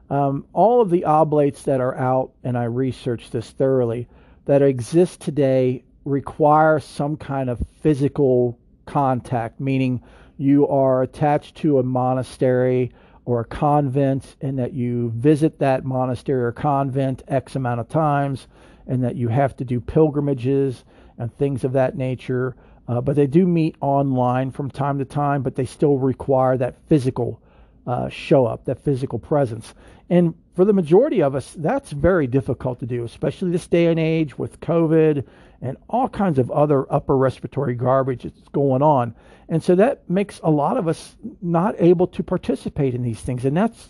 Um, all of the oblates that are out, and I researched this thoroughly, that exist today require some kind of physical contact, meaning you are attached to a monastery or a convent and that you visit that monastery or convent X amount of times and that you have to do pilgrimages and things of that nature. Uh, but they do meet online from time to time, but they still require that physical uh, show up, that physical presence. And for the majority of us, that's very difficult to do, especially this day and age with COVID and all kinds of other upper respiratory garbage that's going on. And so that makes a lot of us not able to participate in these things. And that's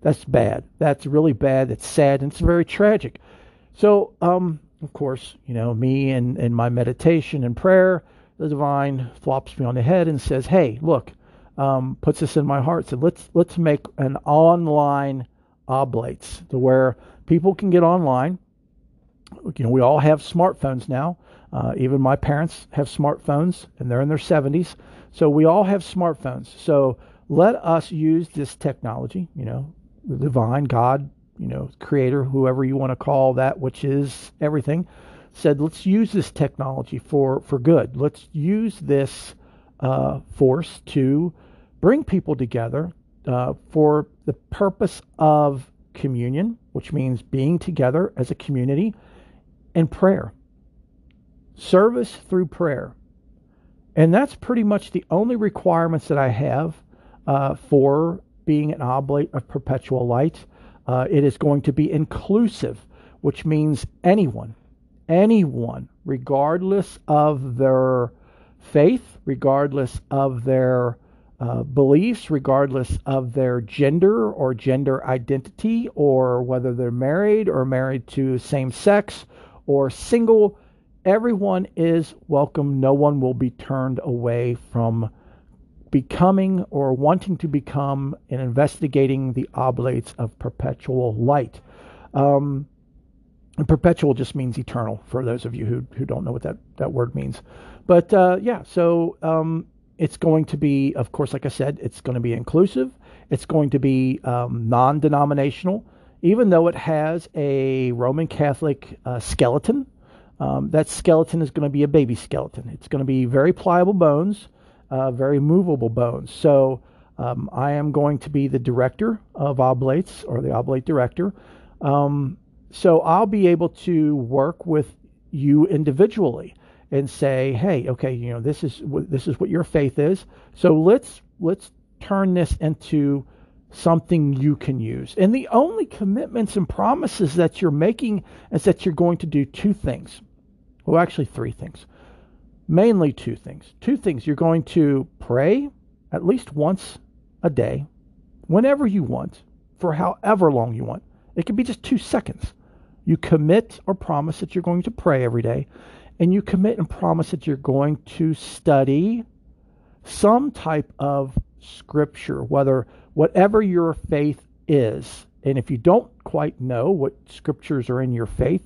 that's bad. That's really bad. It's sad and it's very tragic. So, um, of course, you know, me and, and my meditation and prayer, the divine flops me on the head and says, Hey, look, um, puts this in my heart. So let's let's make an online oblates to where people can get online. You know, we all have smartphones now. Uh, even my parents have smartphones, and they're in their 70s. So we all have smartphones. So let us use this technology. You know, the divine God, you know, creator, whoever you want to call that, which is everything, said, let's use this technology for for good. Let's use this uh, force to bring people together uh, for the purpose of communion, which means being together as a community, and prayer. Service through prayer. And that's pretty much the only requirements that I have uh, for being an oblate of perpetual light. Uh, it is going to be inclusive, which means anyone, anyone, regardless of their faith, regardless of their uh, beliefs, regardless of their gender or gender identity, or whether they're married or married to same sex or single. Everyone is welcome. No one will be turned away from becoming or wanting to become and investigating the oblates of perpetual light. Um, and perpetual just means eternal for those of you who, who don't know what that, that word means. But uh, yeah, so um, it's going to be, of course, like I said, it's going to be inclusive. It's going to be um, non denominational, even though it has a Roman Catholic uh, skeleton. Um, that skeleton is going to be a baby skeleton. It's going to be very pliable bones, uh, very movable bones. So um, I am going to be the director of oblates or the oblate director. Um, so I'll be able to work with you individually and say, hey, okay, you know, this is this is what your faith is. So let's let's turn this into something you can use. And the only commitments and promises that you're making is that you're going to do two things. Well, actually, three things. Mainly two things. Two things. You're going to pray at least once a day, whenever you want, for however long you want. It could be just two seconds. You commit or promise that you're going to pray every day and you commit and promise that you're going to study some type of scripture, whether whatever your faith is. And if you don't quite know what scriptures are in your faith,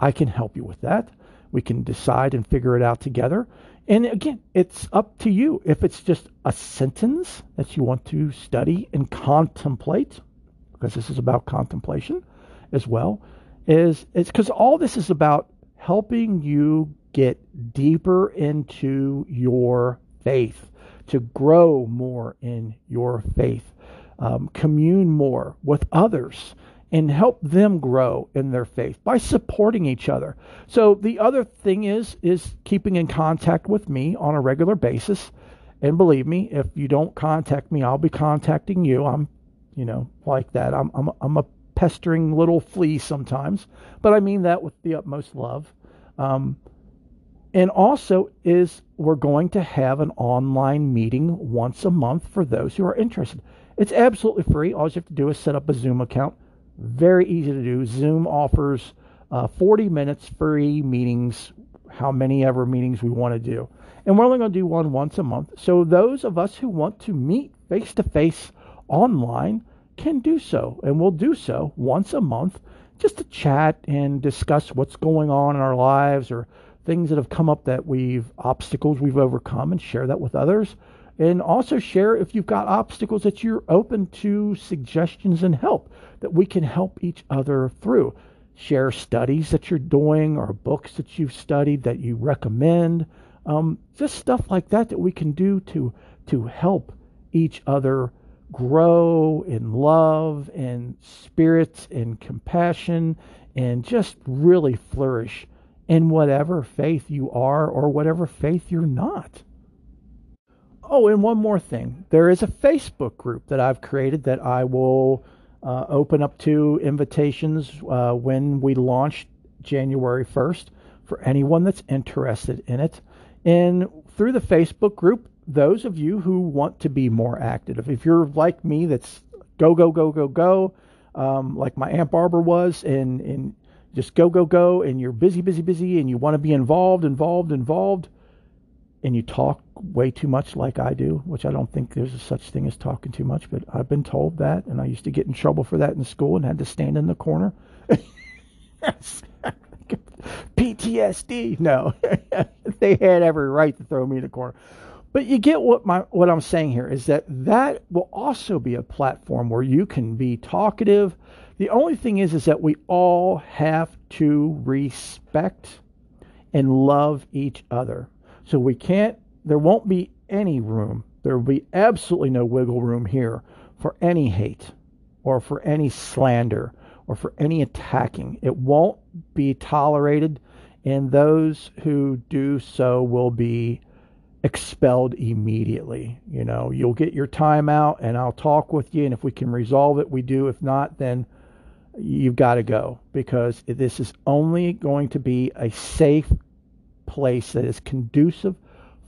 I can help you with that. We can decide and figure it out together. And again, it's up to you. If it's just a sentence that you want to study and contemplate, because this is about contemplation as well, is it's because all this is about helping you get deeper into your faith, to grow more in your faith, um, commune more with others, and help them grow in their faith by supporting each other. So the other thing is is keeping in contact with me on a regular basis. And believe me, if you don't contact me, I'll be contacting you. I'm, you know, like that. I'm I'm I'm a pestering little flea sometimes, but I mean that with the utmost love. Um, and also is we're going to have an online meeting once a month for those who are interested. It's absolutely free. All you have to do is set up a Zoom account. Very easy to do. Zoom offers uh, 40 minutes free meetings, how many ever meetings we want to do. And we're only going to do one once a month. So those of us who want to meet face to face online can do so. And we'll do so once a month just to chat and discuss what's going on in our lives or things that have come up that we've obstacles we've overcome and share that with others. And also share if you've got obstacles that you're open to suggestions and help that we can help each other through. Share studies that you're doing or books that you've studied that you recommend. Um, just stuff like that that we can do to to help each other grow in love and spirit and compassion and just really flourish in whatever faith you are or whatever faith you're not. Oh, and one more thing. There is a Facebook group that I've created that I will uh, open up to invitations uh, when we launch January 1st for anyone that's interested in it. And through the Facebook group, those of you who want to be more active, if you're like me, that's go, go, go, go, go, um, like my Aunt Barbara was, and, and just go, go, go, and you're busy, busy, busy, and you want to be involved, involved, involved, and you talk way too much like I do, which I don't think there's a such thing as talking too much, but I've been told that, and I used to get in trouble for that in school and had to stand in the corner. PTSD. No, they had every right to throw me in the corner. But you get what my what I'm saying here is that that will also be a platform where you can be talkative. The only thing is is that we all have to respect and love each other. So we can't there won't be any room. There will be absolutely no wiggle room here for any hate or for any slander or for any attacking. It won't be tolerated, and those who do so will be expelled immediately. You know, you'll get your time out, and I'll talk with you, and if we can resolve it, we do. If not, then you've got to go because this is only going to be a safe place that is conducive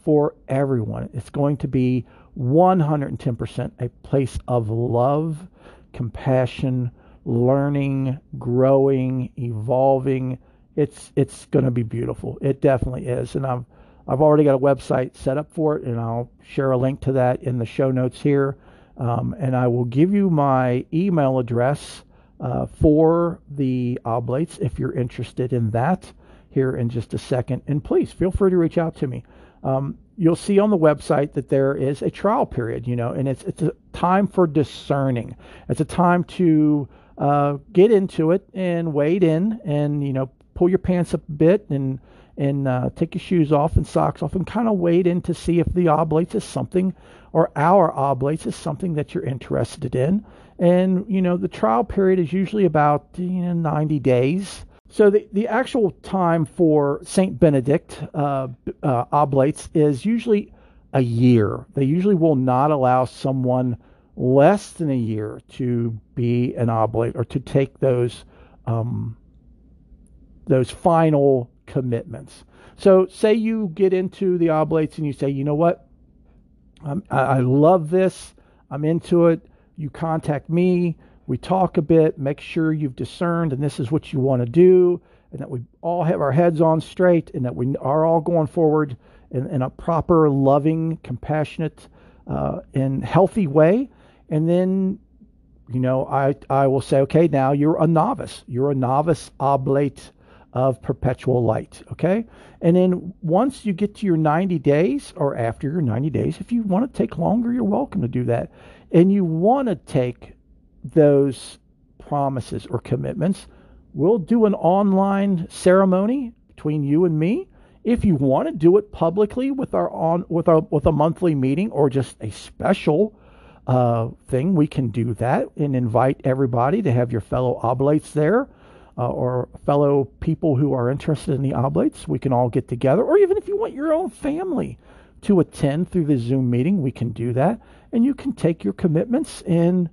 for everyone. It's going to be 110% a place of love, compassion, learning, growing, evolving. It's it's going to be beautiful. It definitely is, and I've I've already got a website set up for it, and I'll share a link to that in the show notes here. Um, and I will give you my email address uh, for the oblates if you're interested in that here in just a second. And please feel free to reach out to me. Um, you'll see on the website that there is a trial period, you know, and it's it's a time for discerning. It's a time to uh, get into it and wade in and you know pull your pants up a bit and and uh, take your shoes off and socks off and kind of wade in to see if the oblates is something or our oblates is something that you're interested in. And you know the trial period is usually about you know 90 days. So the, the actual time for Saint Benedict uh, uh, oblates is usually a year. They usually will not allow someone less than a year to be an oblate or to take those um, those final commitments. So, say you get into the oblates and you say, you know what, I, I love this, I'm into it. You contact me, we talk a bit, make sure you've discerned, and this is what you want to do, and that we all have our heads on straight, and that we are all going forward in, in a proper, loving, compassionate, uh, and healthy way and then, you know, I, I will say, okay, now you're a novice. You're a novice oblate of perpetual light. Okay. And then once you get to your 90 days or after your 90 days, if you want to take longer, you're welcome to do that. And you want to take those promises or commitments, we'll do an online ceremony between you and me. If you want to do it publicly with our on with our with a monthly meeting or just a special uh, thing, we can do that and invite everybody to have your fellow oblates there uh, or fellow people who are interested in the oblates. We can all get together, or even if you want your own family to attend through the Zoom meeting, we can do that. And you can take your commitments and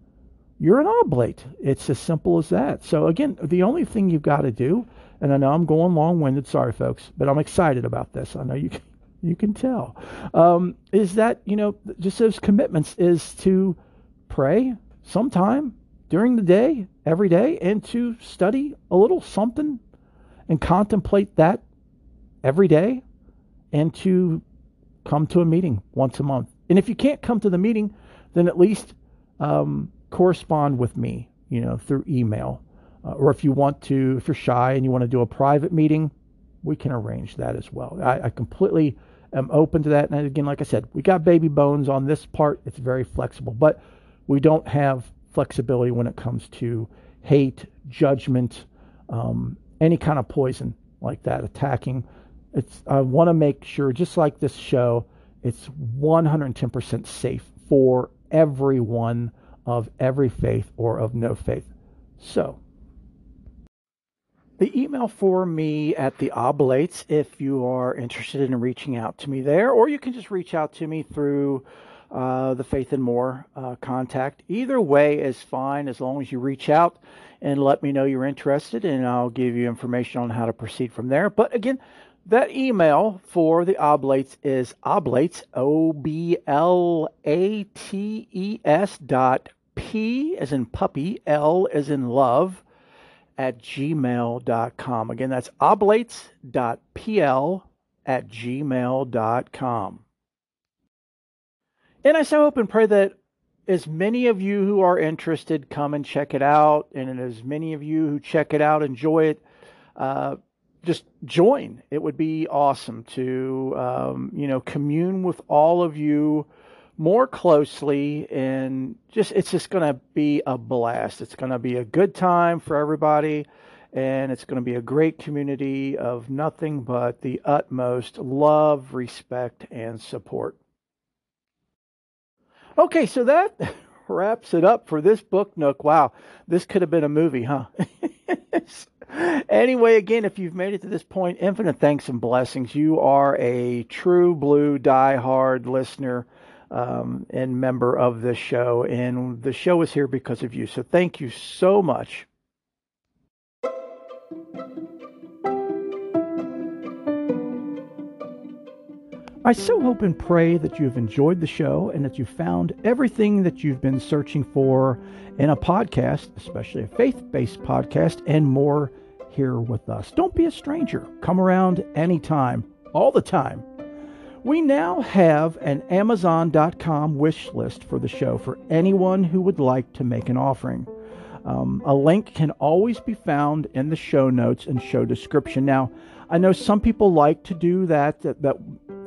you're an oblate. It's as simple as that. So, again, the only thing you've got to do, and I know I'm going long winded, sorry, folks, but I'm excited about this. I know you you can tell, um, is that, you know, just those commitments is to pray sometime during the day, every day, and to study a little something and contemplate that every day and to come to a meeting once a month. And if you can't come to the meeting, then at least um, correspond with me, you know, through email. Uh, or if you want to, if you're shy and you want to do a private meeting, we can arrange that as well. I, I completely am open to that. And again, like I said, we got baby bones on this part. It's very flexible, but we don't have flexibility when it comes to hate, judgment, um, any kind of poison like that, attacking. It's I want to make sure, just like this show, It's 110% safe for everyone of every faith or of no faith. So, the email for me at the Oblates, if you are interested in reaching out to me there, or you can just reach out to me through uh, the Faith and More uh, contact. Either way is fine as long as you reach out and let me know you're interested, and I'll give you information on how to proceed from there. But again, that email for the Oblates is oblates, O B L A T E S dot P as in puppy, L as in love at gmail.com. Again, that's oblates.pl at gmail.com. And I so hope and pray that as many of you who are interested come and check it out, and as many of you who check it out enjoy it, uh, just join. It would be awesome to, um, you know, commune with all of you more closely and just it's just going to be a blast. It's going to be a good time for everybody and it's going to be a great community of nothing but the utmost love, respect and support. Okay, so that wraps it up for this book nook. Wow, this could have been a movie, huh? anyway, again, if you've made it to this point, infinite thanks and blessings. You are a true blue die-hard listener um, and member of this show. And the show is here because of you. So thank you so much. I so hope and pray that you've enjoyed the show and that you found everything that you've been searching for in a podcast, especially a faith based podcast, and more here with us. Don't be a stranger. Come around anytime, all the time. We now have an Amazon.com wish list for the show for anyone who would like to make an offering. Um, a link can always be found in the show notes and show description. Now, I know some people like to do that, that, that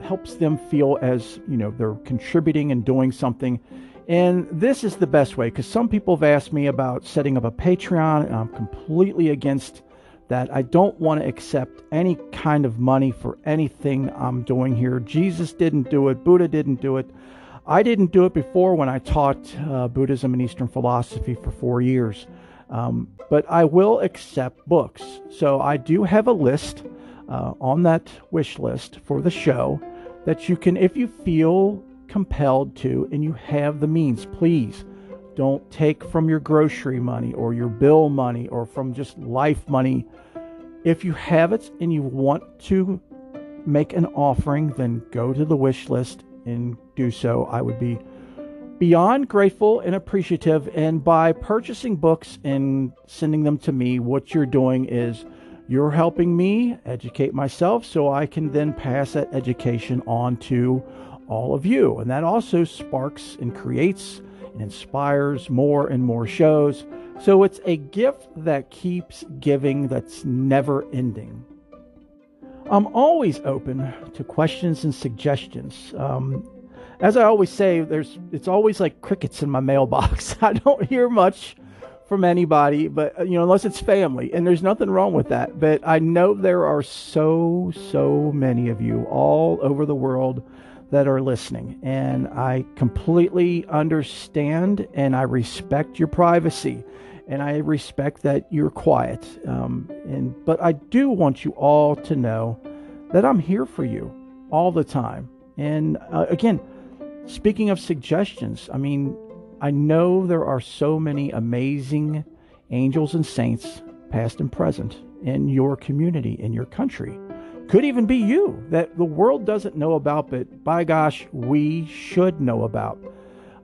helps them feel as, you know, they're contributing and doing something. And this is the best way because some people have asked me about setting up a Patreon, and I'm completely against that I don't want to accept any kind of money for anything I'm doing here. Jesus didn't do it, Buddha didn't do it. I didn't do it before when I taught uh, Buddhism and Eastern philosophy for four years. Um, but I will accept books. So I do have a list uh, on that wish list for the show that you can, if you feel compelled to and you have the means, please don't take from your grocery money or your bill money or from just life money. If you have it and you want to make an offering, then go to the wish list and do so. I would be beyond grateful and appreciative. And by purchasing books and sending them to me, what you're doing is you're helping me educate myself so I can then pass that education on to all of you. And that also sparks and creates and inspires more and more shows. So it's a gift that keeps giving, that's never ending. I'm always open to questions and suggestions. Um, as I always say, there's it's always like crickets in my mailbox. I don't hear much from anybody, but you know, unless it's family, and there's nothing wrong with that. But I know there are so so many of you all over the world that are listening. And I completely understand and I respect your privacy and I respect that you're quiet. Um, and but I do want you all to know that I'm here for you all the time. And uh, again, speaking of suggestions, I mean, I know there are so many amazing angels and saints, past and present, in your community, in your country could even be you that the world doesn't know about, but by gosh, we should know about.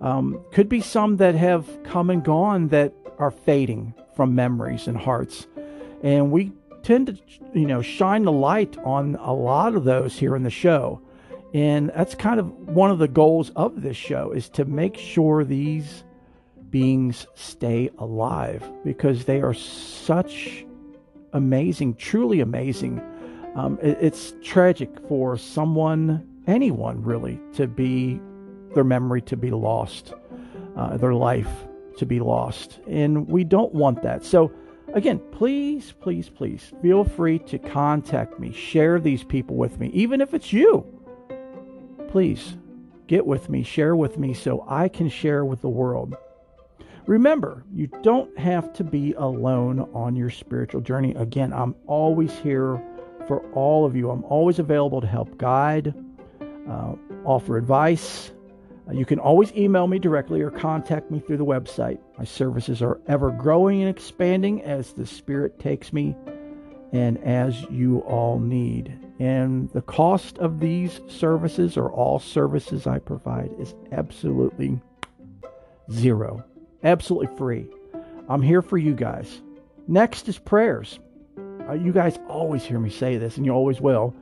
Um, could be some that have come and gone that are fading from memories and hearts. And we tend to, you know, shine the light on a lot of those here in the show. And that's kind of one of the goals of this show is to make sure these beings stay alive because they are such amazing, truly amazing um, it, it's tragic for someone, anyone really, to be their memory to be lost, uh, their life to be lost, and we don't want that. So, again, please, please, please feel free to contact me, share these people with me, even if it's you. Please get with me, share with me so I can share with the world. Remember, you don't have to be alone on your spiritual journey. Again, I'm always here for all of you. I'm always available to help guide, uh, offer advice. Uh, you can always email me directly or contact me through the website. My services are ever growing and expanding as the Spirit takes me and as you all need. And the cost of these services or all services I provide is absolutely zero, absolutely free. I'm here for you guys. Next is prayers. Uh, you guys always hear me say this, and you always will.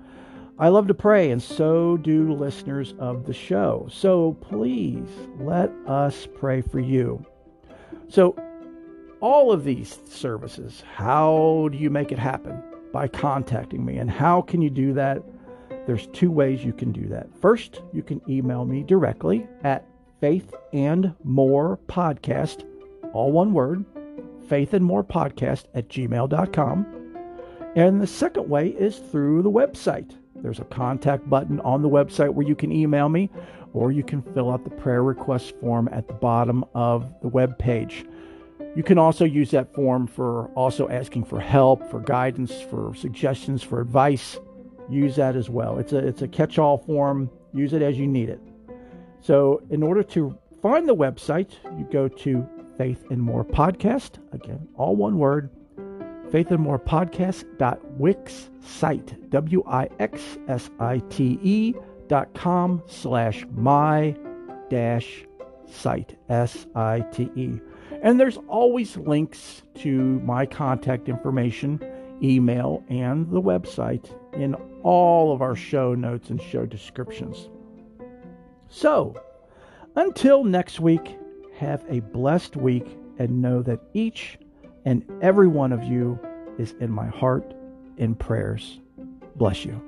I love to pray, and so do listeners of the show. So please let us pray for you. So, all of these services, how do you make it happen? By contacting me. And how can you do that? There's two ways you can do that. First, you can email me directly at faith and more podcast, all one word, faith and more podcast at gmail.com. And the second way is through the website. There's a contact button on the website where you can email me, or you can fill out the prayer request form at the bottom of the web page. You can also use that form for also asking for help, for guidance, for suggestions, for advice. Use that as well. It's a it's a catch-all form. Use it as you need it. So, in order to find the website, you go to Faith and More Podcast. Again, all one word. Faith and More Podcast dot wix site w i x s i t e dot com slash my dash site s i t e. And there's always links to my contact information, email, and the website in all of our show notes and show descriptions. So, until next week, have a blessed week and know that each and every one of you is in my heart in prayers. Bless you.